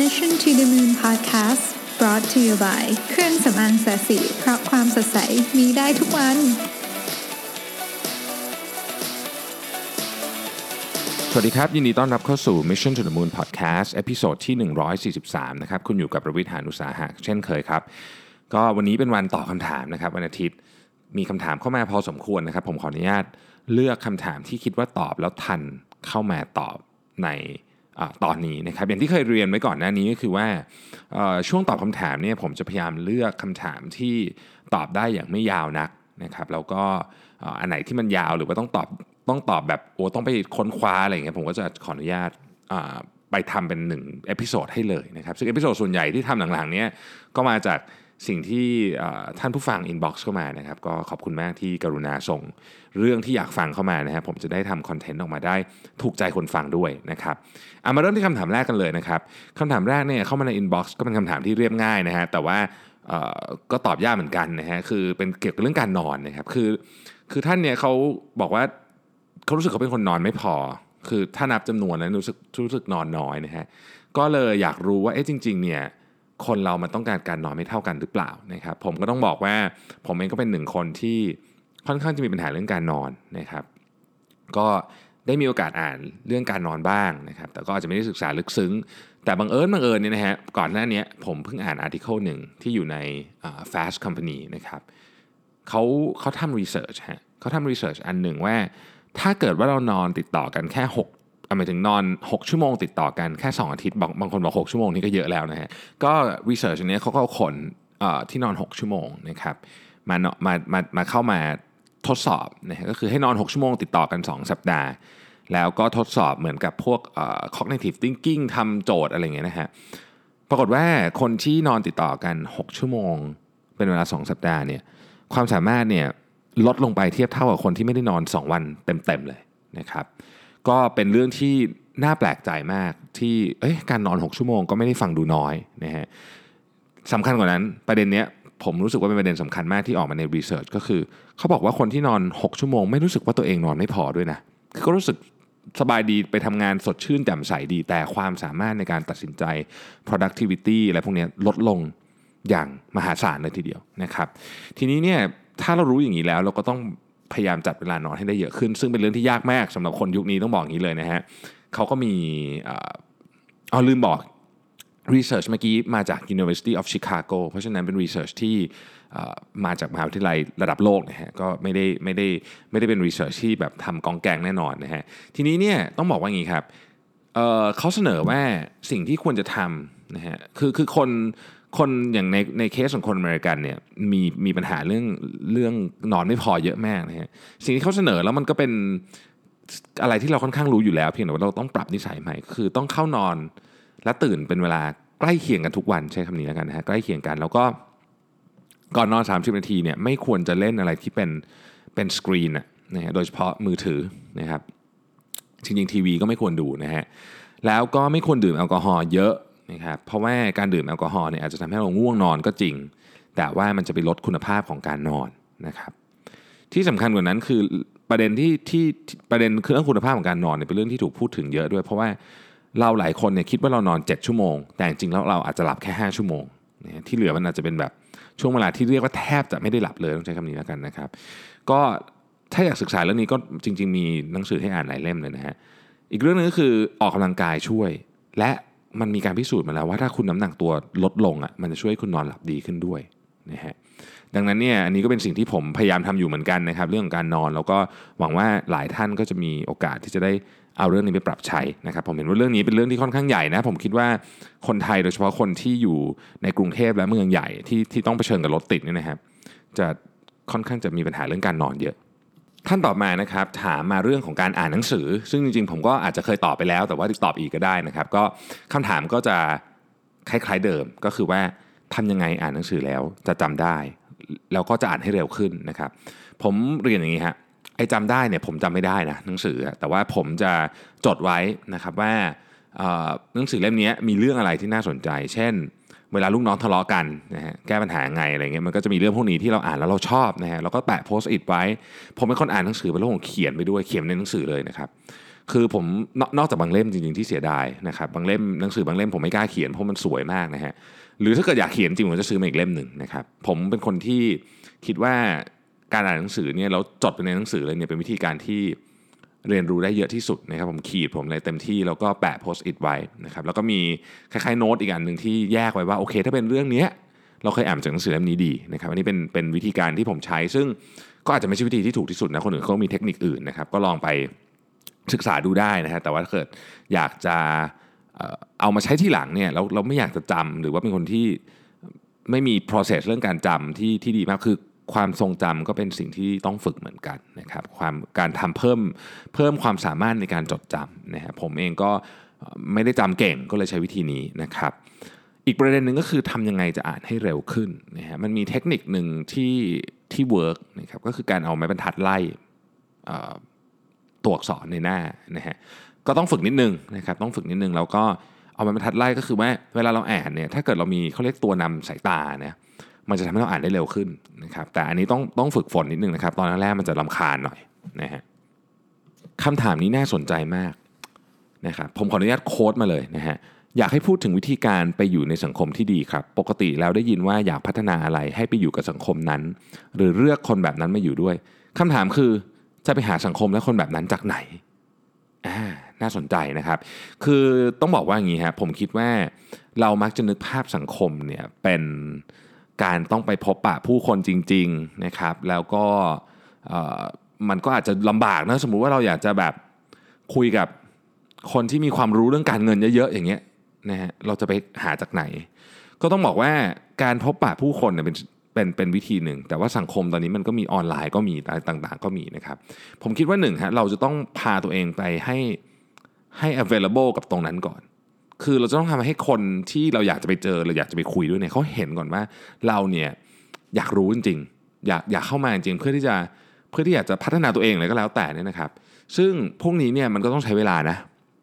Mission to the Moon Podcast brought to you by เครื่องสำอางแสสีเพราะความสดใสมีได้ทุกวัน สวัสดีครับ ยินดีต้อนรับเข้าสู่ Mission to the Moon Podcast episode ที่ 143 นะครับ คุณอยู่กับประวิทยานุสาหะเช่นเคยครับ ก็วันนี้เป็นวันตอบคำถามนะครับ วันอาทิตย์มีคำถามเข้ามาพอสมควรนะครับ ผมขออนุญาตเลือกคำถามที่คิดว่าตอบแล้วทันเข้ามาตอบใน ตอนนี้นะครับอย่างที่เคยเรียนไว้ก่อนหน้านี้ก็คือว่าช่วงตอบคำถามเนี่ยผมจะพยายามเลือกคำถามที่ตอบได้อย่างไม่ยาวนักนะครับแล้วก็อันไหนที่มันยาวหรือว่าต้องตอบต้องตอบแบบโอ้ต้องไปค้นคว้าอะไรอย่างเงี้ยผมก็จะขออนุญาตไปทำเป็นหนึ่ง episode ให้เลยนะครับซึ่ง episode ส่วนใหญ่ที่ทำหลังๆเนี้ยก็มาจาก สิ่งที่ท่านผู้ฟัง inbox เข้ามานะครับก็ขอบคุณมากที่กรุณาส่งเรื่องที่อยากฟังเข้ามานะครับผมจะได้ทำ content ออกมาได้ถูกใจคนฟังด้วยนะครับเอามาเริ่มที่คำถามแรกกันเลยนะครับคำถามแรกเนี่ยเข้ามาใน inbox ก็เป็นคำถามที่เรียบง่ายนะฮะแต่ว่าก็ตอบยากเหมือนกันนะฮะคือเป็นเกี่ยวกับเรื่องการนอนนะครับคือคือท่านเนี่ยเขาบอกว่าเขารู้สึกเขาเป็นคนนอนไม่พอ คือถ้านับจำนวนแล้วรู้สึกรู้สึกนอนน้อยนะฮะก็เลยอยากรู้ว่าเอ๊ะจริง ๆเนี่ย คนเรามันต้องการการนอนไม่เท่ากันหรือเปล่านะครับ ผมก็ต้องบอกว่าผมเองก็เป็นหนึ่งคนที่ค่อนข้างจะมีปัญหาเรื่องการนอนนะครับ ก็ได้มีโอกาสอ่านเรื่องการนอนบ้างนะครับ แต่ก็อาจจะไม่ได้ศึกษาลึกซึ้ง แต่บังเอิญบังเอิญเนี่ยนะฮะก่อนหน้านี้ผมเพิ่งอ่านอาร์ติเคิลหนึ่งที่อยู่ใน Fast Company นะครับเขาเขาทำรีเสิร์ชฮะเขาทำรีเสิร์ชอันหนึ่งว่า ถ้าเกิดว่าเรานอนติดต่อกันแค่ 6 หมายถึงนอน 6 ชั่วโมงติดต่อกันแค่ 2 อาทิตย์บางบางคนบอก 6 ชั่วโมงนี่ก็เยอะแล้วนะฮะก็รีเสิร์ชอันเนี้ยเขาก็เอาคนที่นอน 6 ชั่วโมงนะครับมาเนาะมามามาเข้ามาทดสอบนะฮะก็คือให้นอน 6 ชั่วโมงติดต่อกัน 2 สัปดาห์ แล้วก็ทดสอบเหมือนกับพวกเอ่อ cognitive thinking ทำโจทย์อะไรเงี้ยนะฮะปรากฏว่าคนที่นอนติดต่อกัน 6 ชั่วโมง เป็นเวลา 2 สัปดาห์เนี่ยความสามารถเนี่ยลดลงไปเทียบเท่ากับคนที่ไม่ได้นอน 2 วันเต็มๆเลยนะครับ ก็เป็นเรื่องที่น่าแปลกใจมากที่การนอน 6 ชั่วโมงก็ไม่ได้ฟังดูน้อยนะฮะสำคัญกว่านั้นประเด็นเนี้ยผมรู้สึกว่าเป็นประเด็นสำคัญมากที่ออกมาในรีเสิร์ชก็คือ เขาบอกว่าคนที่นอน 6 ชั่วโมง ไม่รู้สึกว่าตัวเองนอนไม่พอด้วยนะคือก็รู้สึกสบายดีไปทำงานสดชื่นแจ่มใสดี แต่ความสามารถในการตัดสินใจ productivity อะไรพวกนี้ลดลงอย่างมหาศาลเลยทีเดียวนะครับ ทีนี้เนี่ยถ้าเรารู้อย่างนี้แล้วเราก็ต้อง พยายามจัดเวลานอนให้ได้เยอะขึ้น ซึ่งเป็นเรื่องที่ยากมากสำหรับคนยุคนี้ต้องบอกอย่างนี้เลยนะฮะเขาก็มีเอ่อเอาลืมบอก Research เมื่อกี้มาจาก University of Chicago เพราะฉะนั้นเป็น Research ที่มาจากมหาวิทยาลัยระดับโลกนะฮะก็ไม่ได้ไม่ได้ไม่ได้เป็น Research ที่แบบทำกองแกงแน่นอนนะฮะทีนี้เนี่ยต้องบอกว่าอย่างนี้ครับเเขาเสนอว่าสิ่งที่ควรจะทำนะฮะคือคือคน คนอย่างในในเคสของคนอเมริกันเนี่ยมีมีปัญหาเรื่องเรื่องนอนไม่พอเยอะมากนะฮะสิ่งที่เขาเสนอแล้วมันก็เป็นอะไรที่เราค่อนข้างรู้อยู่แล้วเพียงแต่ว่าเราต้องปรับนิสัยใหม่ คือต้องเข้านอนและตื่นเป็นเวลาใกล้เคียงกันทุกวันใช้คำนี้แล้วกันนะฮะใกล้เคียงกัน แล้วก็ก่อนนอน 30 นาทีเนี่ยไม่ควรจะเล่นอะไรที่เป็นเป็นสกรีนอะนะฮะโดยเฉพาะมือถือนะครับจริงๆทีวีก็ไม่ควรดูนะฮะแล้วก็ไม่ควรดื่มแอลกอฮอล์เยอะ นะครับเพราะว่าการดื่มแอลกอฮอล์เนี่ยอาจจะทำให้เราง่วงนอนก็จริง แต่ว่ามันจะไปลดคุณภาพของการนอนนะครับที่สำคัญกว่านั้นคือประเด็นที่ที่ประเด็นคือเรื่องคุณภาพของการนอนเนี่ยเป็นเรื่องที่ถูกพูดถึงเยอะด้วย เพราะว่าเราหลายคนเนี่ยคิดว่าเรานอน 7 ชั่วโมง แต่จริงๆแล้วเราอาจจะหลับแค่ 5 ชั่วโมงนะที่เหลือมันอาจจะเป็นแบบช่วงเวลาที่เรียกว่าแทบจะไม่ได้หลับเลยต้องใช้คำนี้แล้วกันนะครับ ก็ถ้าอยากศึกษาเรื่องนี้ก็จริง ๆ มีหนังสือให้อ่านหลายเล่มเลยนะฮะอีกเรื่องหนึงก็คือออกกำลังกายช่วย และ มันมีการพิสูจน์มาแล้วว่าถ้าคุณน้ำหนักตัวลดลงอะมันจะช่วยให้คุณนอนหลับดีขึ้นด้วยนะฮะดังนั้นเนี่ยอันนี้ก็เป็นสิ่งที่ผมพยายามทำอยู่เหมือนกันนะครับ เรื่องของการนอนแล้วก็หวังว่าหลายท่านก็จะมีโอกาสที่จะได้เอาเรื่องนี้ไปปรับใช้นะครับผมเห็นว่าเรื่องนี้เป็นเรื่องที่ค่อนข้างใหญ่นะผมคิดว่าคนไทยโดยเฉพาะคนที่อยู่ในกรุงเทพและเมืองใหญ่ที่ที่ต้องเผชิญกับรถติดเนี่ยนะครับจะค่อนข้างจะมีปัญหาเรื่องการนอนเยอะ ท่านตอบมานะครับถามมาเรื่องของการอ่านหนังสือ ซึ่งจริงๆ ผมก็อาจจะเคยตอบไปแล้ว แต่ว่าตอบอีกก็ได้นะครับ ก็คำถามก็จะคล้ายๆเดิมก็คือว่าทำยังไงอ่านหนังสือแล้วจะจำได้ แล้วก็จะอ่านให้เร็วขึ้นนะครับ ผมเรียนอย่างนี้ฮะไอ้จำได้เนี่ยผมจำไม่ได้นะหนังสือ แต่ว่าผมจะจดไว้นะครับว่าหนังสือเล่มนี้มีเรื่องอะไรที่น่าสนใจ เช่น เวลาลูกน้องทะเลาะกันนะฮะแก้ปัญหาไงอะไรเงี้ยมันก็จะมีเรื่องพวกนี้ที่เราอ่านแล้วเราชอบนะฮะแล้วก็แปะโพสต์อิทไว้ ผมเป็นคนอ่านหนังสือไปแล้วผมเขียนไปด้วยเขียนในหนังสือเลยนะครับคือผมนนอกจากบางเล่มจริงๆที่เสียดายนะครับบางเล่มหนังสือบางเล่มผมไม่กล้าเขียนเพราะมันสวยมากนะฮะหรือถ้าเกิดอยากเขียนจริงผมจะซื้อมาอีกเล่มหนึ่งนะครับผมเป็นคนที่คิดว่าการอ่านหนังสือเนี่ยเราจดไปในหนังสือเลยเนี่ยเป็นวิธีการที่ เรียนรู้ได้เยอะที่สุดนะครับผมขีดผมเลยเต็มที่แล้วก็แปะโพสต์อิทไว้นะครับแล้วก็มีคล้ายๆโน้ตอีกอันหนึ่งที่แยกไว้ว่าโอเค ถ้าเป็นเรื่องเนี้ยเราเคยอ่านจากหนังสือเล่มนี้ดีนะครับอันนี้เป็นเป็นวิธีการที่ผมใช้ ซึ่งก็อาจจะไม่ใช่วิธีที่ถูกที่สุดนะคนอื่นเขามีเทคนิคอื่นนะครับก็ลองไปศึกษาดูได้นะฮะแต่ว่าถ้าเกิดอยากจะเอ่อเอามาใช้ที่หลังเนี่ยเราเราไม่อยากจะจำหรือว่าเป็นคนที่ไม่มี process เรื่องการจำที่ที่ดีมากคือ ความทรงจำก็เป็นสิ่งที่ต้องฝึกเหมือนกันนะครับความการทำเพิ่มเพิ่มความสามารถในการจดจำนะฮะผมเองก็ไม่ได้จำเก่งก็เลยใช้วิธีนี้นะครับ อีกประเด็นหนึ่งก็คือทำยังไงจะอ่านให้เร็วขึ้นนะฮะมันมีเทคนิคหนึ่งที่ที่เวิร์กนะครับก็คือการเอาไม้บรรทัดไล่ตัวอักษรในหน้านะฮะก็ต้องฝึกนิดนึงนะครับต้องฝึกนิดนึงแล้วก็เอาไม้บรรทัดไล่ก็คือว่าเวลาเราอ่านเนี่ยถ้าเกิดเรามีเขาเรียกตัวนำสายตาเนี่ย มันจะทำให้เราอ่านได้เร็วขึ้นนะครับแต่อันนี้ต้องต้องฝึกฝนนิดนึงนะครับตอนแรกๆมันจะลำคาญหน่อยนะฮะคำถามนี้น่าสนใจมากนะครับผมขออนุญาตโค้ดมาเลยนะฮะอยากให้พูดถึงวิธีการไปอยู่ในสังคมที่ดีครับ ปกติแล้วได้ยินว่าอยากพัฒนาอะไรให้ไปอยู่กับสังคมนั้น หรือเลือกคนแบบนั้นมาอยู่ด้วยคำถามคือจะไปหาสังคมและคนแบบนั้นจากไหนอ่าน่าสนใจนะครับ คือต้องบอกว่าอย่างนี้ครับผมคิดว่าเรามักจะนึกภาพสังคมเนี่ยเป็น การต้องไปพบปะผู้คนจริงๆนะครับแล้วก็มันก็อาจจะลำบากนะสมมุติว่าเราอยากจะแบบคุยกับคนที่มีความรู้เรื่องการเงินเยอะๆอย่างเงี้ยนะฮะเราจะไปหาจากไหน ก็ต้องบอกว่าการพบปะผู้คนเนี่ยเป็นเป็นเป็นวิธีหนึ่ง แต่ว่าสังคมตอนนี้มันก็มีออนไลน์ก็มีอะไรต่างๆ ก็มีนะครับ ผมคิดว่าหนึ่งฮะเราจะต้องพาตัวเองไปให้ให้ available กับตรงนั้นก่อน คือเราจะต้องทำให้คนที่เราอยากจะไปเจอเราอยากจะไปคุยด้วยเนี่ยเขาเห็นก่อนว่าเราเนี่ยอยากรู้จริงๆอยากอยากเข้ามาจริงๆเพื่อที่จะเพื่อที่อยากจะพัฒนาตัวเองอะไรก็แล้วแต่เนี่ยนะครับ ซึ่งพวกนี้เนี่ยมันก็ต้องใช้เวลานะ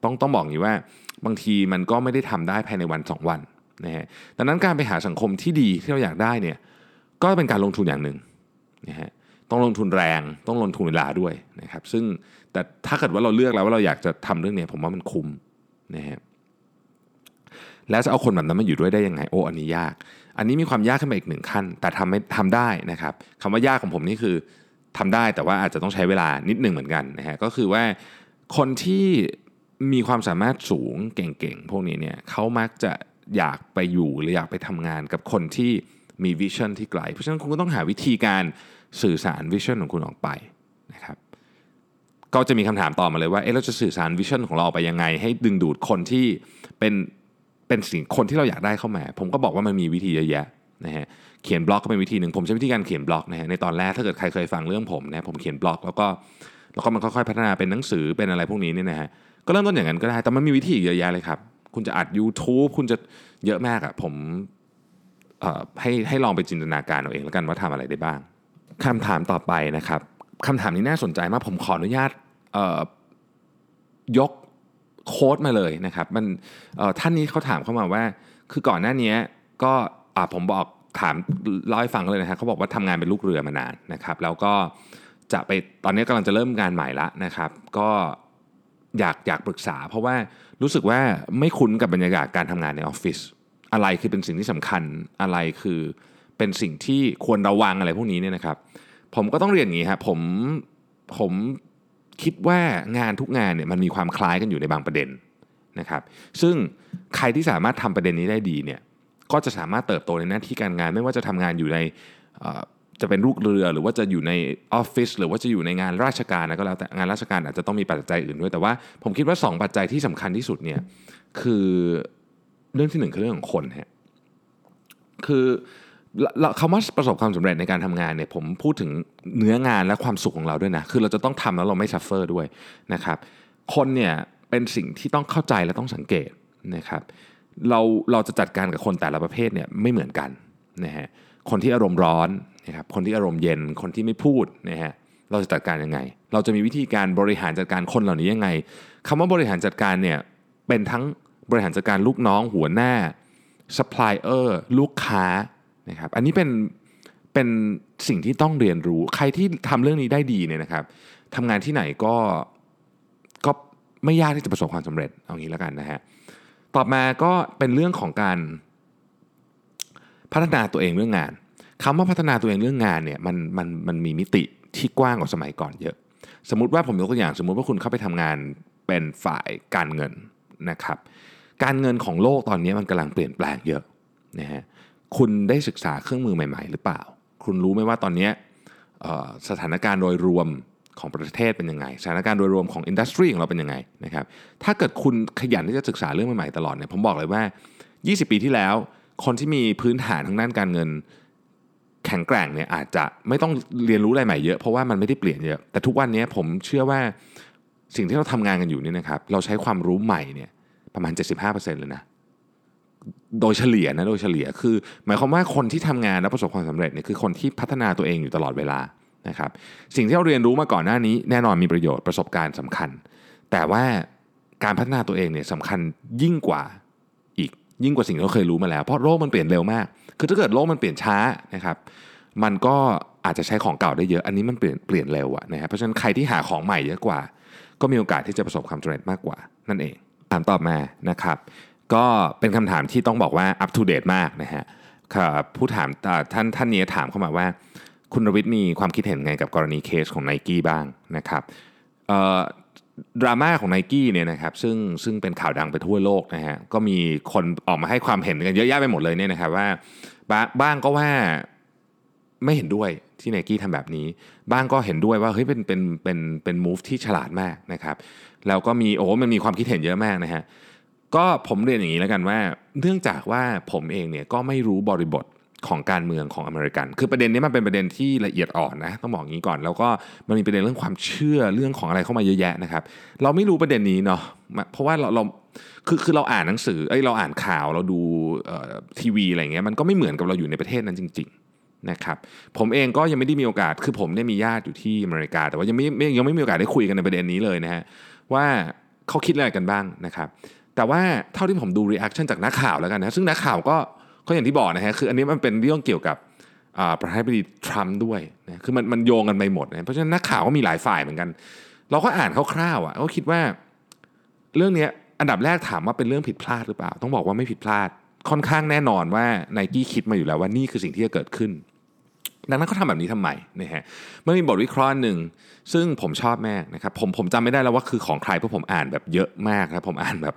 ต้องต้องบอกอย่างนี้ว่าบางทีมันก็ไม่ได้ทำได้ภายในวัน 2 วันนะฮะดังนั้นการไปหาสังคมที่ดีที่เราอยากได้เนี่ยก็เป็นการลงทุนอย่างหนึ่งนะฮะต้องลงทุนแรงต้องลงทุนเวลาด้วยนะครับ ซึ่งแต่ถ้าเกิดว่าเราเลือกแล้วว่าเราอยากจะทำเรื่องเนี้ยผมว่ามันคุ้มนะฮะ แล้วจะเอาคนแบบนั้นมาอยู่ด้วยได้ยังไงโอ้อันนี้ยาก อันนี้มีความยากขึ้นมาอีกหนึ่งขั้น แต่ทำไม่ทำได้นะครับคำว่ายากของผมนี่คือทำได้แต่ว่าอาจจะต้องใช้เวลานิดหนึ่งเหมือนกันนะฮะก็คือว่าคนที่มีความสามารถสูงเก่งๆ พวกนี้เนี่ยเขามักจะอยากไปอยู่หรืออยากไปทำงานกับคนที่มีวิชั่นที่ไกล เพราะฉะนั้นคุณก็ต้องหาวิธีการสื่อสารวิชั่นของคุณออกไปนะครับก็จะมีคำถามต่อมาเลยว่าเอ๊ะเราจะสื่อสารวิชั่นของเราออกไปยังไง ให้ดึงดูดคนที่เป็น เป็นสิ่งคนที่เราอยากได้เข้ามา ผมก็บอกว่ามันมีวิธีเยอะแยะนะฮะเขียนบล็อกก็เป็นวิธีหนึ่งผมใช้วิธีการเขียนบล็อกนะฮะในตอนแรกถ้าเกิดใครเคยฟังเรื่องผมนะผมเขียนบล็อกแล้วก็แล้วก็มันค่อยๆพัฒนาเป็นหนังสือเป็นอะไรพวกนี้เนี่ยนะฮะก็เริ่มต้นอย่างนั้นก็ได้แต่มันมีวิธีเยอะแยะเลยครับคุณจะอัด YouTube คุณจะเยอะมากอะผมเอ่อให้ให้ลองไปจินตนาการเอาเองแล้วกันว่าทำอะไรได้บ้างคำถามต่อไปนะครับคำถามนี้น่าสนใจมากผมขออนุญาตเอ่อยก โค้ดมาเลยนะครับมันท่านนี้เขาถามเข้ามาว่า คือก่อนหน้านี้ก็ผมบอกถามเล่าให้ฟังเลยนะฮะเขาบอกว่าทำงานเป็นลูกเรือมานานนะครับ แล้วก็จะไปตอนนี้กำลังจะเริ่มงานใหม่ละนะครับ ก็อยากอยากปรึกษา เพราะว่ารู้สึกว่าไม่คุ้นกับบรรยากาศการทำงานในออฟฟิศอะไรคือเป็นสิ่งที่สำคัญอะไรคือเป็นสิ่งที่ควรระวังอะไรพวกนี้เนี่ยนะครับ ผมก็ต้องเรียนอย่างนี้ครับผมผม คิดว่างานทุกงานเนี่ยมันมีความคล้ายกันอยู่ในบางประเด็นนะครับ ซึ่งใครที่สามารถทำประเด็นนี้ได้ดีเนี่ยก็จะสามารถเติบโตในหน้าที่การงาน ไม่ว่าจะทำงานอยู่ในจะเป็นลูกเรือหรือว่าจะอยู่ในออฟฟิศหรือว่าจะอยู่ในงานราชการนะก็แล้วแต่งานราชการอาจจะต้องมีปัจจัยอื่นด้วย แต่ว่าผมคิดว่า 2 ปัจจัยที่สำคัญที่สุดเนี่ยคือเรื่องที่หนึ่งคือเรื่องของคนฮะคือ คำว่าประสบความสำเร็จในการทำงานเนี่ยผมพูดถึงเนื้องานและความสุขของเราด้วยนะ คือเราจะต้องทำแล้วเราไม่ซัฟเฟอร์ด้วยนะครับ คนเนี่ยเป็นสิ่งที่ต้องเข้าใจและต้องสังเกตนะครับ เราเราจะจัดการกับคนแต่ละประเภทเนี่ยไม่เหมือนกันนะฮะ คนที่อารมณ์ร้อนนะครับ คนที่อารมณ์เย็น คนที่ไม่พูดนะฮะ เราจะจัดการยังไง เราจะมีวิธีการบริหารจัดการคนเหล่านี้ยังไงคำว่าบริหารจัดการเนี่ยเป็นทั้งบริหารจัดการลูกน้องหัวหน้า supplier ลูกค้า นะครับอันนี้เป็นเป็นสิ่งที่ต้องเรียนรู้ใครที่ทำเรื่องนี้ได้ดีเนี่ยนะครับทำงานที่ไหนก็ก็ไม่ยากที่จะประสบความสำเร็จเอางี้แล้วกันนะฮะต่อมาก็เป็นเรื่องของการพัฒนาตัวเองเรื่องงานคำว่าพัฒนาตัวเองเรื่องงานเนี่ยมันมันมันมีมิติที่กว้างกว่าสมัยก่อนเยอะ สมมติว่าผมยกตัวอย่างสมมติว่าคุณเข้าไปทำงานเป็นฝ่ายการเงินนะครับ การเงินของโลกตอนนี้มันกำลังเปลี่ยนแปลงเยอะนะฮะ คุณได้ศึกษาเครื่องมือใหม่ๆ หรือเปล่า คุณรู้ไหมว่าตอนนี้สถานการณ์โดยรวมของประเทศเป็นยังไง สถานการณ์โดยรวมของอินดัสทรีของเราเป็นยังไงนะครับ ถ้าเกิดคุณขยันที่จะศึกษาเรื่องใหม่ๆตลอดเนี่ยผมบอกเลยว่า 20 ปีที่แล้ว คนที่มีพื้นฐานทางด้านการเงิน แข็งแกร่งเนี่ยอาจจะไม่ต้องเรียนรู้อะไรใหม่เยอะเพราะว่ามันไม่ได้เปลี่ยนเยอะแต่ทุกวันนี้ผมเชื่อว่าสิ่งที่เราทำงานกันอยู่นี่นะครับเราใช้ความรู้ใหม่เนี่ยประมาณ 75%เลยนะ โดยเฉลี่ยนะโดยเฉลี่ยคือ หมายความว่าคนที่ทำงานและประสบความสำเร็จเนี่ยคือคนที่พัฒนาตัวเองอยู่ตลอดเวลานะครับสิ่งที่เราเรียนรู้มาก่อนหน้านี้ แน่นอนมีประโยชน์ประสบการณ์สำคัญ แต่ว่าการพัฒนาตัวเองเนี่ยสำคัญยิ่งกว่าอีกยิ่งกว่าสิ่งที่เราเคยรู้มาแล้ว เพราะโลกมันเปลี่ยนเร็วมาก คือถ้าเกิดโลกมันเปลี่ยนช้านะครับมันก็อาจจะใช้ของเก่าได้เยอะ อันนี้มันเปลี่ยนเปลี่ยนเร็วอะนะครับเพราะฉะนั้นใครที่หาของใหม่เยอะกว่า ก็มีโอกาสที่จะประสบความสำเร็จมากกว่านั่นเองถามตอบมานะครับ ก็เป็นคำถามที่ต้องบอกว่า up to date มากนะฮะผู้ถามท่านท่านนี้ถามเข้ามาว่า คุณรวิทย์มีความคิดเห็นไงกับกรณีเคสของ n i กี้บ้างนะครับดราม่าของไนกี้เนี่ยนะครับซึ่งซึ่งเป็นข่าวดังไปทั่วโลกนะฮะก็มีคนออกมาให้ความเห็นกันเยอะแยะไปหมดเลยเนี่ยนะครับว่าบ้างก็ว่าไม่เห็นด้วยที่ไนกี้ทำแบบนี้ บ้างก็เห็นด้วยว่าเฮ้ยเป็นเป็นเป็นเป็นมูฟที่ฉลาดมากนะครับแล้วก็มีโอ้มันมีความคิดเห็นเยอะมากนะฮะ ก็ผมเรียนอย่างนี้แล้วกันว่า เนื่องจากว่าผมเองเนี่ยก็ไม่รู้บริบทของการเมืองของอเมริกัน คือประเด็นนี้มันเป็นประเด็นที่ละเอียดอ่อนนะ ต้องบอกงี้ก่อน แล้วก็มันมีประเด็นเรื่องความเชื่อเรื่องของอะไรเข้ามาเยอะแยะนะครับ เราไม่รู้ประเด็นนี้เนาะ เพราะว่าเราเราคือคือเราอ่านหนังสือ เอ้ยเราอ่านข่าวเราดูทีวีอะไรเงี้ย มันก็ไม่เหมือนกับเราอยู่ในประเทศนั้นจริงๆนะครับ ผมเองก็ยังไม่ได้มีโอกาส คือผมเนี่ยมีญาติอยู่ที่อเมริกา แต่ว่ายังไม่ยังไม่มีโอกาสได้คุยกันในประเด็นนี้เลยนะฮะ ว่าเขาคิดอะไรกันบ้างนะครับ แต่ว่าเท่าที่ผมดู reaction จากนักข่าวแล้วกันนะซึ่งนักข่าวก็ก็อย่างที่บอกนะฮะคืออันนี้มันเป็นเรื่องเกี่ยวกับประธานาธิบดีทรัมป์ด้วยนะคือมันมันโยงกันไปหมดนะเพราะฉะนั้นนักข่าวก็มีหลายฝ่ายเหมือนกัน เราก็อ่านคร่าวๆอะก็คิดว่าเรื่องนี้อันดับแรกถามว่าเป็นเรื่องผิดพลาดหรือเปล่า ต้องบอกว่าไม่ผิดพลาดค่อนข้างแน่นอนว่าไนกี้คิดมาอยู่แล้วว่านี่คือสิ่งที่จะเกิดขึ้น ดังนั้นเขาทำแบบนี้ทำไมนะฮะมันมีบทวิเคราะห์หนึ่งซึ่งผมชอบมากนะครับผมผมจำไม่ได้แล้วว่าคือของใครเพราะผมอ่านแบบเยอะมากนะผมอ่านแบบ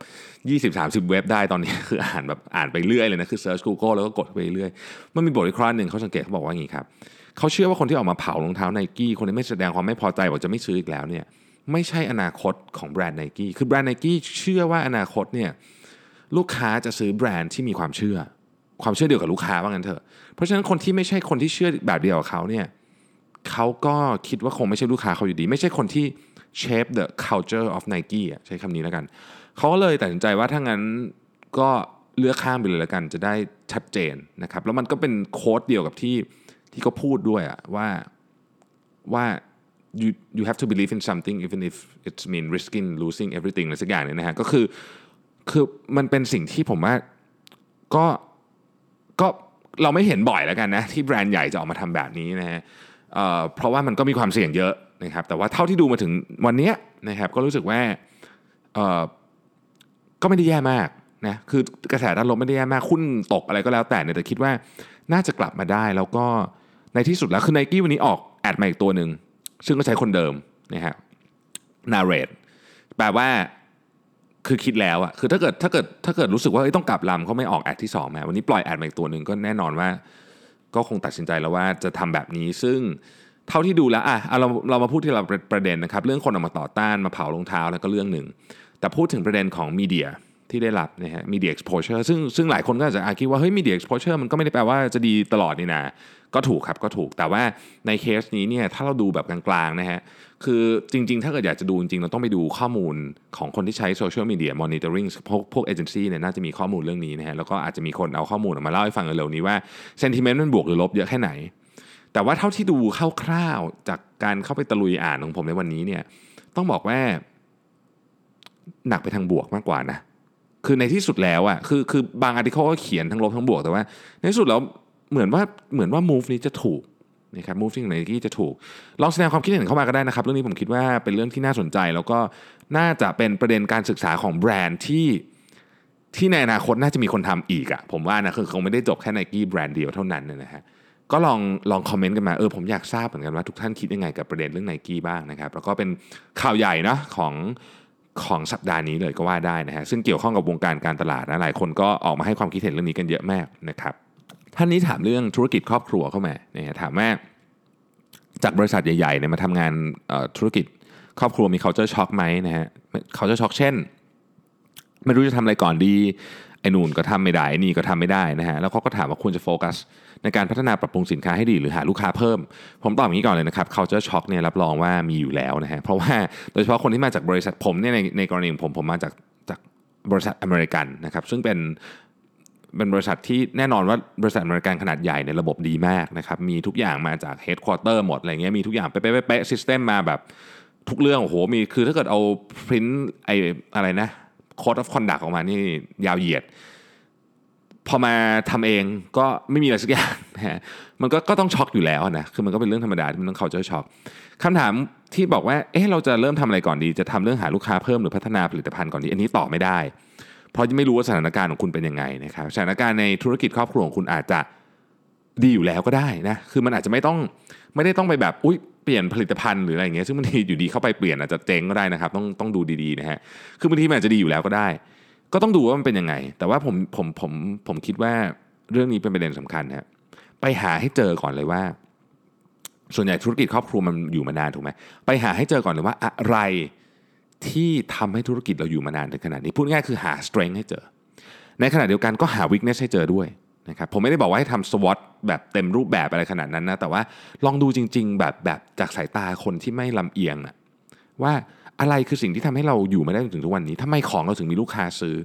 20-30 เว็บได้ตอนนี้คืออ่านแบบอ่านไปเรื่อยเลยนะคือ search Google แล้วก็กดไปเรื่อยมันมีบทวิเคราะห์หนึ่งเขาสังเกตเขาบอกว่าอย่างนี้ครับเขาเชื่อว่าคนที่ออกมาเผารองเท้าไนกี้คนที่ไม่แสดงความไม่พอใจบอกจะไม่ซื้ออีกแล้วเนี่ยไม่ใช่อนาคตของแบรนด์ไนกี้คือแบรนด์ไนกี้เชื่อว่าอนาคตเนี่ยลูกค้าจะซื้อแบรนด์ที่มีความเชื่อ ความเชื่อเดียวกับลูกค้าว่างั้นเถอะ เพราะฉะนั้นคนที่ไม่ใช่คนที่เชื่อแบบเดียวกับเขาเนี่ยเขาก็คิดว่าคงไม่ใช่ลูกค้าเขาอยู่ดี ไม่ใช่คนที่ shape the culture of Nike ใช้คำนี้แล้วกัน เขาก็เลยตัดสินใจว่าถ้างั้นก็เลือกข้ามไปเลยแล้วกัน จะได้ชัดเจนนะครับแล้วมันก็เป็นโค้ดเดียวกับที่ที่เขาพูดด้วยอะว่าว่า you you have to believe in something even if it's mean risking losing everything อะไรสักอย่างเนี่ยนะฮะก็คือคือมันเป็นสิ่งที่ผมว่าก็ก็ เราไม่เห็นบ่อยแล้วกันนะที่แบรนด์ใหญ่จะออกมาทำแบบนี้นะฮะเพราะว่ามันก็มีความเสี่ยงเยอะนะครับแต่ว่าเท่าที่ดูมาถึงวันนี้นะครับก็รู้สึกว่าก็ไม่ได้แย่มากนะคือกระแสด้านลบไม่ได้แย่มากหุ้นตกอะไรก็แล้วแต่เนี่ยแต่คิดว่าน่าจะกลับมาได้แล้วก็ในที่สุดแล้วคือไนกี้วันนี้ออกแอดมาอีกตัวหนึ่งซึ่งก็ใช้คนเดิมนะฮะนาเรตแปลว่า คือคิดแล้วอะคือถ้าเกิดถ้าเกิดถ้าเกิดรู้สึกว่าต้องกลับลำเขาไม่ออกแอดที่2มาวันนี้ปล่อยแอดมาอีกตัวหนึ่งก็แน่นอนว่า ก็คงตัดสินใจแล้วว่าจะทำแบบนี้ซึ่งเท่าที่ดูแล้วอะเราเรามาพูดที่เราประเด็นนะครับ เรื่องคนออกมาต่อต้านมาเผารองเท้าแล้วก็เรื่องหนึ่งแต่พูดถึงประเด็นของ media ที่ได้รับนะฮะ media exposure ซึ่งซึ่งหลายคนก็อาจจะคิดว่าเฮ้ย media exposure มันก็ไม่ได้แปลว่าจะดีตลอดนี่นะก็ถูกครับก็ถูกแต่ว่าในเคสนี้เนี่ยถ้าเราดูแบบกลางๆนะฮะคือจริงๆ ถ้าเกิดอยากจะดูจริงๆ เราต้องไปดูข้อมูลของคนที่ใช้ social media monitoring พวกพวกเอเจนซี่เนี่ยน่าจะมีข้อมูลเรื่องนี้นะฮะแล้วก็อาจจะมีคนเอาข้อมูลออกมาเล่าให้ฟังเร็วๆนี้ว่าsentiment มันบวกหรือลบเยอะแค่ไหน แต่ว่าเท่าที่ดูคร่าวๆจากการเข้าไปตะลุยอ่านของผมในวันนี้เนี่ยต้องบอกว่าหนักไปทางบวกมากกว่านะ คือในที่สุดแล้วอะคือคือบาง article ก็เขียนทั้งลบทั้งบวกแต่ว่า ในที่สุดแล้วเหมือนว่าเหมือนว่า move นี้จะถูกนะครับ move ที่ไหนที่จะถูก ลองแสดงความคิดเห็นเข้ามาก็ได้นะครับ เรื่องนี้ผมคิดว่าเป็นเรื่องที่น่าสนใจ แล้วก็น่าจะเป็นประเด็นการศึกษาของแบรนด์ที่ที่ในอนาคตน่าจะมีคนทำอีกอะผมว่านะคือคงไม่ได้จบแค่ไนกี้แบรนด์เดียวเท่านั้นนะฮะก็ลองลองคอมเมนต์กันมาเออผมอยากทราบเหมือนกันว่าทุกท่านคิดยังไงกับประเด็นเรื่องไนกี้บ้างนะครับแล้วก็เป็นข่าวใหญ่นะของ ของสัปดาห์นี้เลยก็ว่าได้นะฮะซึ่งเกี่ยวข้องกับวงการการตลาดนะหลายคนก็ออกมาให้ความคิดเห็นเรื่องนี้กันเยอะมากนะครับท่านนี้ถามเรื่องธุรกิจครอบครัวเข้ามาเนี่ยถามว่าจากบริษัทใหญ่ๆเนี่ยมาทำงานธุรกิจครอบครัวมี culture shock ไหมนะฮะ culture shock เช่น ไม่รู้จะทำอะไรก่อนดี ไอ้นู่นก็ทำไม่ได้นี่ก็ทำไม่ได้นะฮะแล้วเขาก็ถามว่าควรจะโฟกัส ในการพัฒนาปรับปรุงสินค้าให้ดีหรือหาลูกค้าเพิ่ม ผมตอบอย่างนี้ก่อนเลยนะครับ culture shock เนี่ยรับรองว่ามีอยู่แล้วนะฮะเพราะว่าโดยเฉพาะคนที่มาจากบริษัทผมเนี่ยในในกรณีของผมผมมาจากจากบริษัทอเมริกันนะครับซึ่งเป็นเป็นบริษัทที่แน่นอนว่าบริษัทอเมริกันขนาดใหญ่ในระบบดีมากนะครับมีทุกอย่างมาจากเฮดค q อเตอร์หมดอะไรเงี้ยมีทุกอย่างเป๊ะๆเป๊ะ system มาแบบทุกเรื่องโอ้โหมีคือถ้าเกิดเอาพิมพ์ไออะไรนะ code of conduct ออกมานี่ยาวเหยียด พอมาทำเองก็ไม่มีอะไรสักอย่างนะฮะมันก็ก็ต้องช็อกอยู่แล้วนะคือมันก็เป็นเรื่องธรรมดาที่มันต้องเขาเจะช็อกคำถามที่บอกว่าเอ๊ะเราจะเริ่มทำอะไรก่อนดี จะทำเรื่องหาลูกค้าเพิ่มหรือพัฒนาผลิตภัณฑ์ก่อนดี อันนี้ตอบไม่ได้ เพราะไม่รู้ว่าสถานการณ์ของคุณเป็นยังไงนะครับสถานการณ์ในธุรกิจครอบครัวของคุณอาจจะ ดีอยู่แล้วก็ได้นะคือมันอาจจะไม่ต้องไม่ได้ต้องไปแบบอุ้ยเปลี่ยนผลิตภัณฑ์หรืออะไรอย่างเงี้ยซึ่งบางทีอยู่ดีเข้าไปเปลี่ยนอาจจะเจ๊งก็ได้นะครับต้องต้องดูดีๆนะฮะคือบางทีมันอาจจะดีอยู่แล้วก็ได้ ก็ต้องดูว่ามันเป็นยังไง แต่ว่าผมผมผมผมคิดว่าเรื่องนี้เป็นประเด็นสำคัญฮะไปหาให้เจอก่อนเลยว่า ส่วนใหญ่ธุรกิจครอบครัวมันอยู่มานานถูกไหมไปหาให้เจอก่อนเลยว่าอะไรที่ทำให้ธุรกิจเราอยู่มานานถึงขนาดนี้พูดง่ายคือหา strength ให้เจอ ในขณะเดียวกันก็หา weakness ให้เจอด้วย นะครับผมไม่ได้บอกว่าให้ทำ SWOT แบบเต็มรูปแบบอะไรขนาดนั้นนะแต่ว่าลองดูจริง ๆ แบบแบบจากสายตาคนที่ไม่ลำเอียงอะว่าอะไรคือสิ่งที่ทำให้เราอยู่มาได้จนถึงทุกวันนี้ทำไมของเราถึงมีลูกค้าซื้อ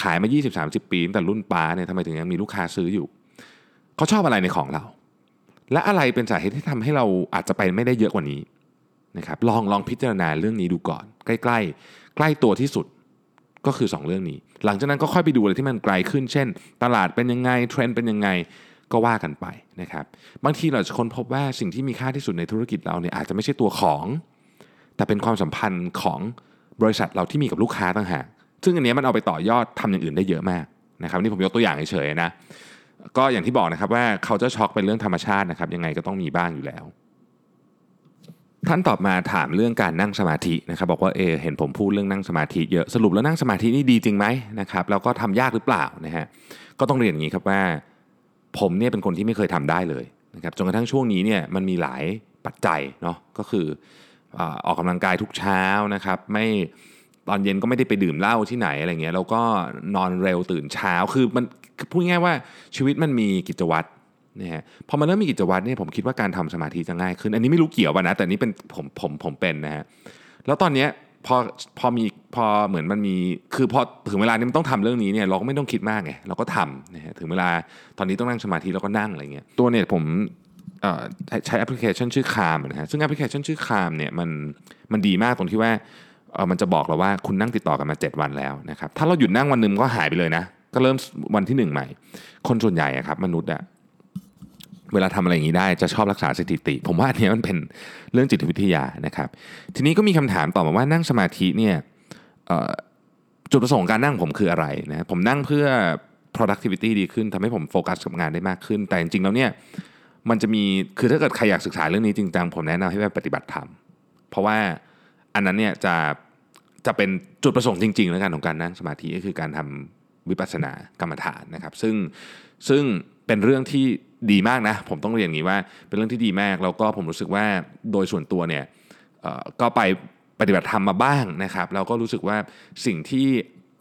ขายมา 20-30 ปีตั้งแต่รุ่นป้าเนี่ยทำไมถึงยังมีลูกค้าซื้ออยู่ เขาชอบอะไรในของเรา และอะไรเป็นสาเหตุที่ทำให้เราอาจจะไปไม่ได้เยอะกว่านี้นะครับลองลองพิจารณาเรื่องนี้ดูก่อน ใกล้ ๆ ใกล้ตัวที่สุด ก็คือ 2 เรื่องนี้ หลังจากนั้นก็ค่อยไปดูอะไรที่มันไกลขึ้น เช่น ตลาดเป็นยังไงเทรนด์เป็นยังไงก็ว่ากันไปนะครับบางทีเราจะค้นพบว่าสิ่งที่มีค่าที่สุดในธุรกิจเราเนี่ยอาจจะไม่ใช่ตัวของ แต่เป็นความสัมพันธ์ของบริษัทเราที่มีกับลูกค้าต่างหากซึ่งอันนี้มันเอาไปต่อยอดทำอย่างอื่นได้เยอะมากนะครับนี่ผมยกตัวอย่างเฉยๆนะก็อย่างที่บอกนะครับว่าเขาจะช็อกเป็นเรื่องธรรมชาตินะครับยังไงก็ต้องมีบ้างอยู่แล้ว ท่านตอบมาถามเรื่องการนั่งสมาธินะครับบอกว่าเอเห็นผมพูดเรื่องนั่งสมาธิเยอะสรุปแล้วนั่งสมาธินี่ดีจริงไหมนะครับแล้วก็ทำยากหรือเปล่านะฮะก็ต้องเรียนอย่างนี้ครับว่า ผมเนี่ยเป็นคนที่ไม่เคยทำได้เลยนะครับจนกระทั่งช่วงนี้เนี่ยมันมีหลายปัจจัยเนาะก็คือออกกำลังกายทุกเช้านะครับไม่ตอนเย็นก็ไม่ได้ไปดื่มเหล้าที่ไหนอะไรเงี้ยแล้วก็นอนเร็วตื่นเช้าคือมันพูดง่ายว่าชีวิตมันมีกิจวัตร นะฮะพอมันเริ่มมีกิจวัตรเนี่ยผมคิดว่าการทำสมาธิจะง่ายขึ้น อันนี้ไม่รู้เกี่ยวป่ะนะ แต่นี่เป็นผมผมผมเป็นนะฮะแล้วตอนเนี้ยพอพอมีพอเหมือนมันมีคือพอถึงเวลานี้มันต้องทำเรื่องนี้เนี่ยเราก็ไม่ต้องคิดมากไงเราก็ทำนะฮะถึงเวลาตอนนี้ต้องนั่งสมาธิเราก็นั่งอะไรเงี้ยตัวเนี่ยผมใช้แอปพลิเคชันชื่อคามนะฮะซึ่งแอปพลิเคชันชื่อคามเนี่ยมันมันดีมากตรงที่ว่าเออมันจะบอกเราว่าคุณนั่งติดต่อกันมา 7 วันแล้วนะครับถ้าเราหยุดนั่งวันหนึ่งก็หายไปเลยนะก็เริ่มวันที่ 1 ใหม่ คนส่วนใหญ่ครับมนุษย์อะ เวลาทำอะไรอย่างนี้ได้จะชอบรักษาสถิติ ผมว่าอันนี้มันเป็นเรื่องจิตวิทยานะครับ ทีนี้ก็มีคำถามต่อมาว่านั่งสมาธิเนี่ยจุดประสงค์การนั่งผมคืออะไรนะผมนั่งเพื่อ productivity ดีขึ้นทำให้ผมโฟกัสกับงานได้มากขึ้น แต่จริงๆแล้วเนี่ยมันจะมีคือถ้าเกิดใครอยากศึกษาเรื่องนี้จริงจังผมแนะนำให้ไปปฏิบัติธรรมเพราะว่าอันนั้นเนี่ยจะจะเป็นจุดประสงค์จริงๆแล้วกันของการนั่งสมาธิก็คือการทำวิปัสสนากรรมฐานนะครับ ซึ่งซึ่งเป็นเรื่องที่ ดีมากนะ ผมต้องเรียนอย่างนี้ว่าเป็นเรื่องที่ดีมาก แล้วก็ผมรู้สึกว่าโดยส่วนตัวเนี่ยก็ไปปฏิบัติธรรมมาบ้างนะครับแล้วก็รู้สึกว่าสิ่งที่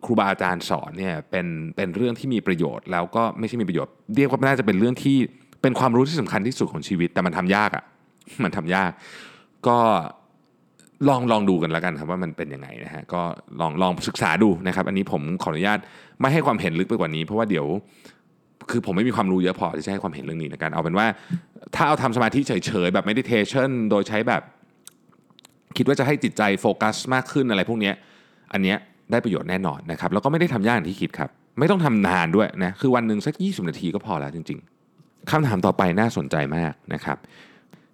ครูบาอาจารย์สอนเนี่ยเป็นเป็นเรื่องที่มีประโยชน์ แล้วก็ไม่ใช่มีประโยชน์เรียกว่าน่าจะเป็นเรื่องที่เป็นความรู้ที่สำคัญที่สุดของชีวิต แต่มันทำยากอะ่ะมันทำยาก ก็ลองลองดูกันแล้วกันครับว่ามันเป็นยังไงนะฮะก็ลองลองศึกษาดูนะครับ อันนี้ผมขออนุญาตไม่ให้ความเห็นลึกไปกว่านี้ เพราะว่าเดี๋ยว คือผมไม่มีความรู้เยอะพอที่จะให้ความเห็นเรื่องนี้ในการเอาเป็นว่า ถ้าเอาทำสมาธิเฉยๆ แบบ meditation โดยใช้แบบ คิดว่าจะให้จิตใจโฟกัสมากขึ้นอะไรพวกนี้อันเนี้ยได้ประโยชน์แน่นอนนะครับ แล้วก็ไม่ได้ทำยากอย่างที่คิดครับ ไม่ต้องทำนานด้วยนะคือวันหนึ่งสัก 20 นาทีก็พอแล้วจริง ๆคำถามต่อไปน่าสนใจมากนะครับ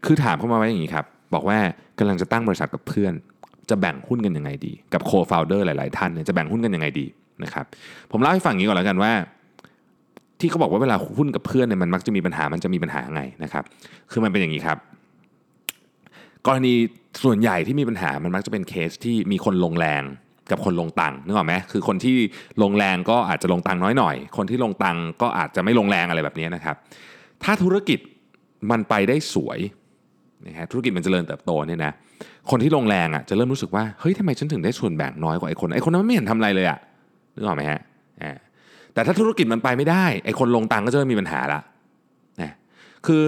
คือถามเข้ามาไว้อย่างนี้ครับ บอกว่ากำลังจะตั้งบริษัทกับเพื่อน จะแบ่งหุ้นกันยังไงดี กับโคฟาวเดอร์หลาย ๆ ท่านเนี่ยจะแบ่งหุ้นกันยังไงดีนะครับผมเล่าให้ฟังอย่างนี้ก่อนแล้วกันว่า ที่เขาบอกว่าเวลาหุ้นกับเพื่อนเนี่ยมันมักจะมีปัญหามันจะมีปัญหาไงนะครับ คือมันเป็นอย่างนี้ครับ กรณีส่วนใหญ่ที่มีปัญหามันมักจะเป็นเคสที่มีคนลงแรงกับคนลงตังค์นึกออกไหมคือคนที่ลงแรงก็อาจจะลงตังค์น้อยหน่อย คนที่ลงตังค์ก็อาจจะไม่ลงแรงอะไรแบบนี้นะครับ ถ้าธุรกิจมันไปได้สวยนะฮะธุรกิจมันจเจริญเติบโตเนี่ยนะคนที่ลงแรงอะจะเริ่มรู้สึกว่าเฮ้ยทำไมฉันถึงได้ส่วนแบ่งน้อยกว่าไอ้คนไอ้คนนั้นไม่เห็นทำอะไรเลยอะนึกออกไหมฮะอ่า แต่ถ้าธุรกิจมันไปไม่ได้ไอ้คนลงตังค์ก็จะเริ่มีปัญหาละนะคือ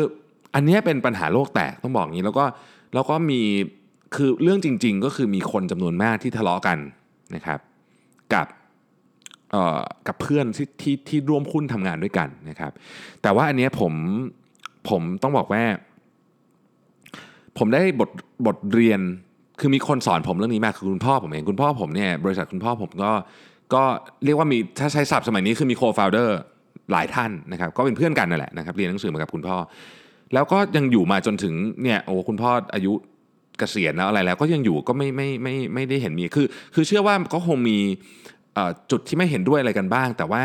อันนี้เป็นปัญหาโลกแตกต้องบอกงี้แล้วก็แล้วก็มีคือเรื่องจริง ๆ ก็คือมีคนจำนวนมากที่ทะเลาะกันนะครับ กับเอ่อกับเพื่อนที่ที่ที่ร่วมหุ้นทำงานด้วยกันนะครับ แต่ว่าอันนี้ผมผมต้องบอกว่า ผมได้บทบทเรียนคือมีคนสอนผมเรื่องนี้มาคือคุณพ่อผมเองคุณพ่อผมเนี่ยบริษัทคุณพ่อผมก็ ก็เรียกว่ามีถ้าใช้ศัพท์สมัยนี้คือมีโคฟาวเดอร์หลายท่านนะครับก็เป็นเพื่อนกันนั่นแหละนะครับเรียนหนังสือมากับคุณพ่อ แล้วก็ยังอยู่มาจนถึงเนี่ยโอ้คุณพ่ออายุเกษียณแล้วอะไรแล้วก็ยังอยู่ก็ไม่ไม่ไม่ไม่ได้เห็นมีคือ คือเชื่อว่าก็คงมีจุดที่ไม่เห็นด้วยอะไรกันบ้าง แต่ว่า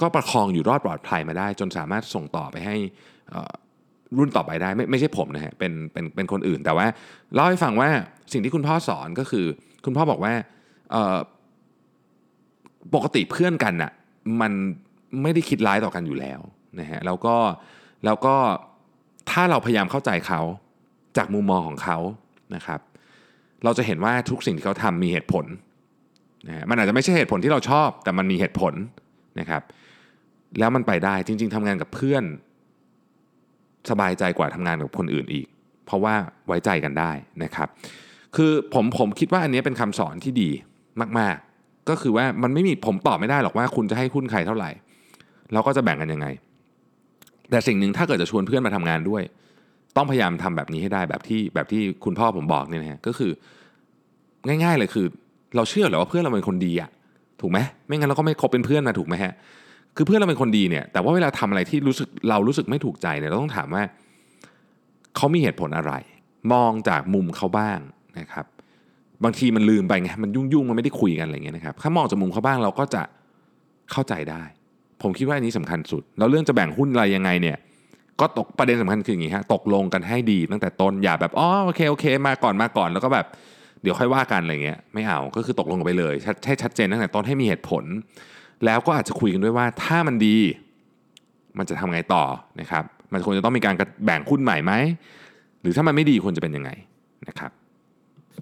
ก็ประคองอยู่รอดปลอดภัยมาได้ จนสามารถส่งต่อไปให้รุ่นต่อไปได้ไม่ไม่ใช่ผมนะฮะเป็นเป็นเป็นคนอื่นแต่ว่าเล่าให้ฟังว่าสิ่งที่คุณพ่อสอนก็คือ คุณพ่อบอกว่า ปกติเพื่อนกันน่ะมันไม่ได้คิดร้ายต่อกันอยู่แล้วนะฮะแล้วก็แล้วก็ถ้าเราพยายามเข้าใจเขาจากมุมมองของเขานะครับ เราจะเห็นว่าทุกสิ่งที่เขาทำมีเหตุผลนะฮะมันอาจจะไม่ใช่เหตุผลที่เราชอบ แต่มันมีเหตุผลนะครับ แล้วมันไปได้จริง ๆทำงานกับเพื่อนสบายใจกว่าทำงานกับคนอื่นอีก เพราะว่าไว้ใจกันได้นะครับ คือผมผมคิดว่าอันนี้เป็นคำสอนที่ดีมาก ๆ ก็คือว่ามันไม่มีผมตอบไม่ได้หรอกว่าคุณจะให้หุ้นใครเท่าไหร่ เราก็จะแบ่งกันยังไง แต่สิ่งหนึ่งถ้าเกิดจะชวนเพื่อนมาทำงานด้วย ต้องพยายามทำแบบนี้ให้ได้แบบที่แบบที่คุณพ่อผมบอกเนี่ยนะฮะก็คือ ง่ายๆเลยคือ เราเชื่อหรอว่าเพื่อนเราเป็นคนดีอะถูกไหมไม่งั้นเราก็ไม่คบเป็นเพื่อนมาถูกไหมฮะคือเพื่อนเราเป็นคนดีเนี่ย แต่ว่าเวลาทำอะไรที่รู้สึกเรารู้สึกไม่ถูกใจเนี่ยเราต้องถามว่าเขามีเหตุผลอะไร มองจากมุมเขาบ้างนะครับ บางทีมันลืมไปไงมันยุ่งๆมันไม่ได้คุยกันอะไรเงี้ยนะครับถ้ามองจากมุมเขาบ้างเราก็จะเข้าใจได้ ผมคิดว่าอันนี้สำคัญสุด แล้วเรื่องจะแบ่งหุ้นอะไรยังไงเนี่ยก็ตกประเด็นสำคัญคืออย่างนี้ฮะตกลงกันให้ดีตั้งแต่ต้นอย่าแบบอ๋อโอเคโอเค มาก่อนมาก่อนแล้วก็แบบเดี๋ยวค่อยว่ากันอะไรเงี้ยไม่เอาก็คือตกลงกันไปเลยชัดให้ชัดเจนตั้งแต่ต้นให้มีเหตุผล แล้วก็อาจจะคุยกันด้วยว่าถ้ามันดี มันจะทำไงต่อนะครับ มันควรจะต้องมีการแบ่งหุ้นใหม่ไหมหรือถ้ามันไม่ดีควรจะเป็นยังไงนะครับ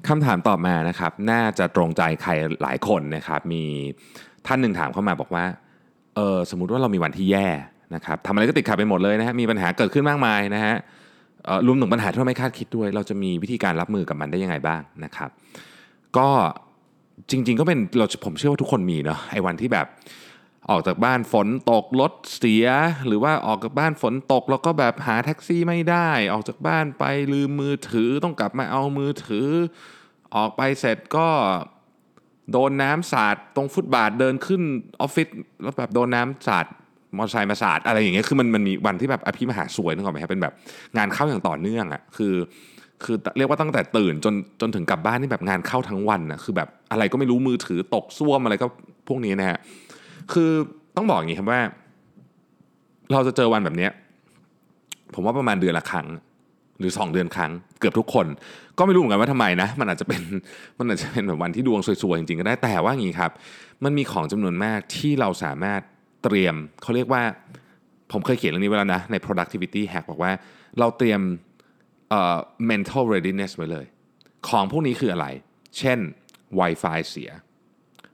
คำถามตอบมานะครับ น่าจะตรงใจใครหลายคนนะครับ มีท่านหนึ่งถามเข้ามาบอกว่าเออสมมุติว่าเรามีวันที่แย่นะครับทำอะไรก็ติดขัดไปหมดเลยนะฮะมีปัญหาเกิดขึ้นมากมายนะฮะรวมถึงปัญหาที่เราไม่คาดคิดด้วย เราจะมีวิธีการรับมือกับมันได้ยังไงบ้างนะครับ ก็จริง ๆ ก็เป็นเราผมเชื่อว่าทุกคนมีเนาะไอ้วันที่แบบ ออกจากบ้านฝนตกรถเสีย หรือว่าออกจากบ้านฝนตกแล้วก็แบบหาแท็กซี่ไม่ได้ ออกจากบ้านไปลืมมือถือต้องกลับมาเอามือถือ ออกไปเสร็จก็โดนน้ำสาดตรงฟุตบาทเดินขึ้นออฟฟิศแล้วแบบโดนน้ำสาดมอเตอร์ไซค์มาสาดอะไรอย่างเงี้ยคือมันมันมีวันที่แบบอภิมหาสวยนึกออกไหมครับเป็นแบบงานเข้าอย่างต่อเนื่องอะ่ะคือ คือเรียกว่าตั้งแต่ตื่นจนจนถึงกลับบ้านนี่แบบงานเข้าทั้งวันนะคือแบบอะไรก็ไม่รู้มือถือตกซ่วมอะไรก็พวกนี้นะฮะ คือต้องบอกอย่างนี้ครับว่า เราจะเจอวันแบบนี้ ผมว่าประมาณเดือนละครั้ง หรือ 2 เดือนครั้ง เกือบทุกคน ก็ไม่รู้เหมือนกันว่าทำไมนะ มันอาจจะเป็นมันอาจจะเป็นแบบวันที่ดวงสวยๆจริงๆก็ได้แต่ว่าอย่างนี้ครับ มันมีของจำนวนมากที่เราสามารถเตรียมเขาเรียกว่า ผมเคยเขียนเรื่องนี้ไว้แล้วนะใน productivity hack บอกว่าเราเตรียม mental readiness ไว้เลย ของพวกนี้คืออะไร เช่น Wi-Fi เสีย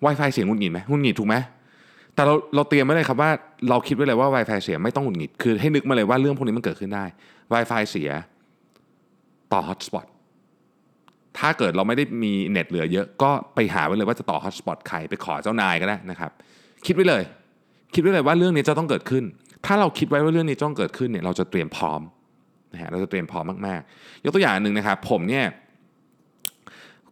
Wi-Fi เสียงุนหงิดไหมงุนหงิดถูกไหม แต่เราเราเตรียมไว้เลยครับว่าเราคิดไว้เลยว่า Wi-Fi เสียไม่ต้องหงุดหงิด คือให้นึกมาเลยว่าเรื่องพวกนี้มันเกิดขึ้นได้ Wi-Fi เสียต่อ hotspot ถ้าเกิดเราไม่ได้มีเน็ตเหลือเยอะ ก็ไปหาไว้เลยว่าจะต่อ hotspot ใครไปขอเจ้านายก็ได้นะครับ คิดไว้เลย คิดไว้เลยว่าเรื่องนี้จะต้องเกิดขึ้น ถ้าเราคิดไว้ว่าเรื่องนี้จะต้องเกิดขึ้นเนี่ยเราจะเตรียมพร้อมนะฮะเราจะเตรียมพร้อมมากๆ ยกตัวอย่างหนึ่งนะครับ ผมเนี่ย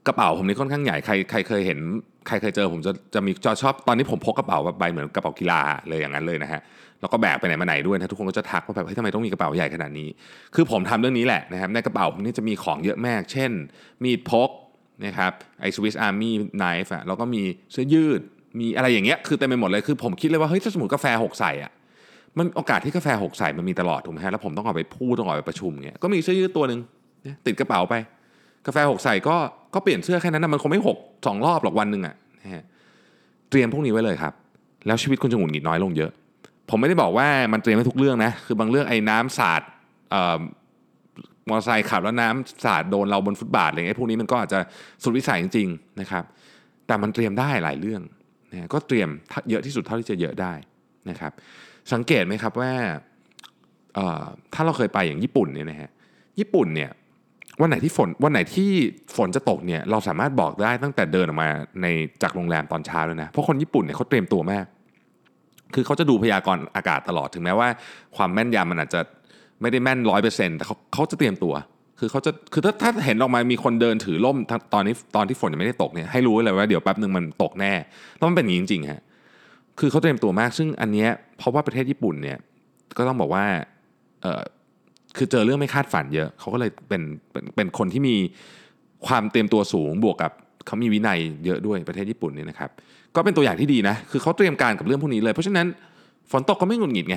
กระเป๋าผมนี่ค่อนข้างใหญ่ใครใครเคยเห็นใครเคยเจอผมจะจะมีจะชอบตอนนี้ผมพกกระเป๋าแบบใบเหมือนกระเป๋ากีฬาเลยอย่างนั้นเลยนะฮะแล้วก็แบกไปไหนมาไหนด้วยนะทุกคนก็จะทักว่าแบบเฮ้ยทำไมต้องมีกระเป๋าใหญ่ขนาดนี้ คือผมทำเรื่องนี้แหละนะครับในกระเป๋าผมนี่จะมีของเยอะมาก เช่น มีดพกนะครับไอสวิสอาร์มี่ไนฟ์อะแล้วก็มีเสื้อยืดมีอะไรอย่างเงี้ยคือเต็มไปหมดเลยคือผมคิดเลยว่าเฮ้ยถ้าสมมติกาแฟหกใส่อะมันโอกาสที่กาแฟหกใส่มันมีตลอดถูกไหมฮะแล้วผมต้องออกไปพูดต้องออกไปประชุมเงี้ยก็มีเสื้อยืดตัวหนึ่งติดกระเป๋าไป กาแฟหกใส่ก็ก็เปลี่ยนเสื้อแค่นั้นนะมันคงไม่หกสองรอบหรอกวันหนึ่งอะนะฮะเตรียมพวกนี้ไว้เลยครับ แล้วชีวิตคุณจะหงุดหงิดน้อยลงเยอะ ผมไม่ได้บอกว่ามันเตรียมไว้ทุกเรื่องนะ คือบางเรื่องไอ้น้ำสาดเอ่อมอเตอร์ไซค์ขับแล้วน้ำสาดโดนเราบนฟุตบาทอะไรเงี้ยพวกนี้มันก็อาจจะสุดวิสัยจริงๆนะครับ แต่มันเตรียมได้หลายเรื่องนะก็เตรียมเยอะที่สุดเท่าที่จะเยอะได้นะครับ สังเกตไหมครับว่าถ้าเราเคยไปอย่างญี่ปุ่นเนี่ยนะฮะญี่ปุ่นเนี่ย วันไหนที่ฝนวันไหนที่ฝนจะตกเนี่ยเราสามารถบอกได้ตั้งแต่เดินออกมาในจากโรงแรมตอนเช้าเลยนะเพราะคนญี่ปุ่นเนี่ยเขาเตรียมตัวมาก คือเขาจะดูพยากรณ์อากาศตลอดถึงแม้ว่า ความแม่นยำมันอาจจะไม่ได้แม่นร้อยเปอร์เซ็นต์แต่เขาเขาจะเตรียมตัว คือเขาจะคือถ้าถ้าเห็นออกมามีคนเดินถือร่มตอนนี้ตอนที่ฝนยังไม่ได้ตกเนี่ยให้รู้เลยว่าเดี๋ยวแป๊บหนึ่งมันตกแน่แล้วมันเป็นอย่างนี้จริงๆฮะคือเขาเตรียมตัวมาก ซึ่งอันเนี้ยเพราะว่าประเทศญี่ปุ่นเนี่ยก็ต้องบอกว่าเออ คือเจอเรื่องไม่คาดฝันเยอะ เขาก็เลยเป็นเป็นเป็นคนที่มีความเตรียมตัวสูงบวกกับเขามีวินัยเยอะด้วยประเทศญี่ปุ่นนี่นะครับ ก็เป็นตัวอย่างที่ดีนะ คือเขาเตรียมการกับเรื่องพวกนี้เลย เพราะฉะนั้นฝนตกก็ไม่หงุดหงิดไง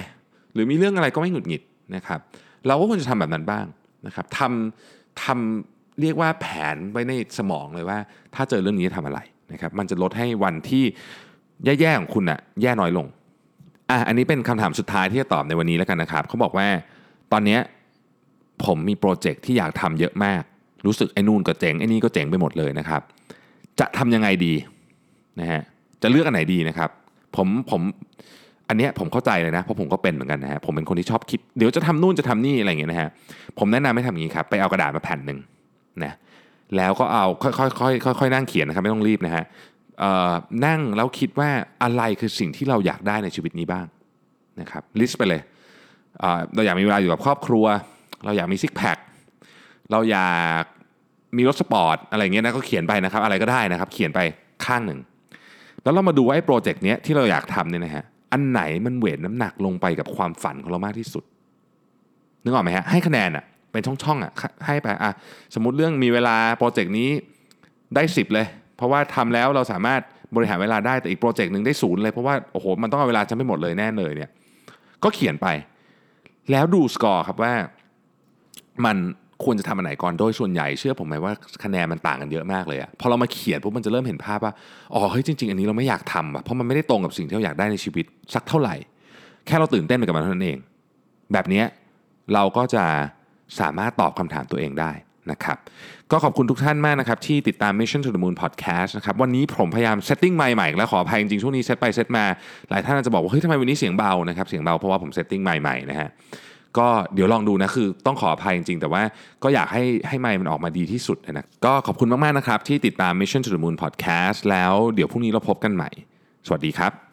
หรือมีเรื่องอะไรก็ไม่หงุดหงิดนะครับ เราก็ควรจะทำแบบนั้นบ้างนะครับทำทำเรียกว่าแผนไว้ในสมองเลยว่า ถ้าเจอเรื่องนี้จะทำอะไรนะครับ มันจะลดให้วันที่แย่ๆของคุณอะแย่น้อยลง อะ อันนี้เป็นคำถามสุดท้ายที่จะตอบในวันนี้แล้วกันนะครับ เขาบอกว่าตอนเนี้ย ผมมีโปรเจกต์ที่อยากทำเยอะมาก รู้สึกไอ้นู่นก็เจ๋งไอ้นี่ก็เจ๋งไปหมดเลยนะครับ จะทำยังไงดีนะฮะจะเลือกอันไหนดีนะครับผมผมอันเนี้ยผมเข้าใจเลยนะเพราะผมก็เป็นเหมือนกันนะฮะผมเป็นคนที่ชอบคิดเดี๋ยวจะทำนู่นจะทำนี่อะไรอย่างเงี้ยนะฮะผมแนะนำให้ทำอย่างนี้ครับไปเอากระดาษมาแผ่นหนึ่งนะแล้วก็เอาค่อยๆค่อยๆค่อยๆนั่งเขียนนะครับไม่ต้องรีบนะฮะนั่งแล้วคิดว่าอะไรคือสิ่งที่เราอยากได้ในชีวิตนี้บ้างนะครับ list ไปเลยเราอยากมีเวลาอยู่กับครอบครัว เราอยากมี six pack เราอยากมีรถสปอร์ตอะไรเงี้ยนะก็เขียนไปนะครับ อะไรก็ได้นะครับ เขียนไปข้างหนึ่ง แล้วเรามาดูว่าไอ้โปรเจกต์เนี้ยที่เราอยากทำเนี่ยนะฮะอันไหนมัน weight น้ำหนักลงไปกับความฝันของเรามากที่สุดนึกออกไหมฮะให้คะแนนอะเป็นช่องๆอะให้ไปอะสมมติเรื่องมีเวลาโปรเจกต์นี้ได้ 10 เลย เพราะว่าทำแล้วเราสามารถบริหารเวลาได้แต่อีกโปรเจกต์หนึ่งได้ศูนย์เลย เพราะว่าโอ้โหมันต้องเอาเวลาจะไม่หมดเลยแน่เลยเนี่ยก็เขียนไป แล้วดูสกอร์ครับว่า มันควรจะทำอันไหนก่อนโดยส่วนใหญ่เชื่อผมไหมว่าคะแนนมันต่างกันเยอะมากเลยอะพอเรามาเขียนปุ๊บมันจะเริ่มเห็นภาพว่าอ๋อเฮ้ยจริงๆ อันนี้เราไม่อยากทำอะเพราะมันไม่ได้ตรงกับสิ่งที่เราอยากได้ในชีวิตสักเท่าไหร่ แค่เราตื่นเต้นไปกับมันเท่านั้นเอง แบบนี้เราก็จะสามารถตอบคำถามตัวเองได้นะครับก็ขอบคุณทุกท่านมากนะครับที่ติดตาม Mission to the Moon Podcast นะครับวันนี้ผมพยายาม setting ใหม่ๆแล้วขออภัยจริงๆช่วงนี้เซตไปเซตมาหลายท่านอาจจะบอกว่าเฮ้ยทำไมวันนี้เสียงเบานะครับเสียงเบาเพราะว่าผม setting ใหม่ๆนะฮะ ก็เดี๋ยวลองดูนะคือต้องขออภัยจริงๆ แต่ว่าก็อยากให้ให้ไมค์มันออกมาดีที่สุดนะก็ขอบคุณมากๆนะครับที่ติดตาม Mission to the Moon Podcast แล้วเดี๋ยวพรุ่งนี้เราพบกันใหม่ สวัสดีครับ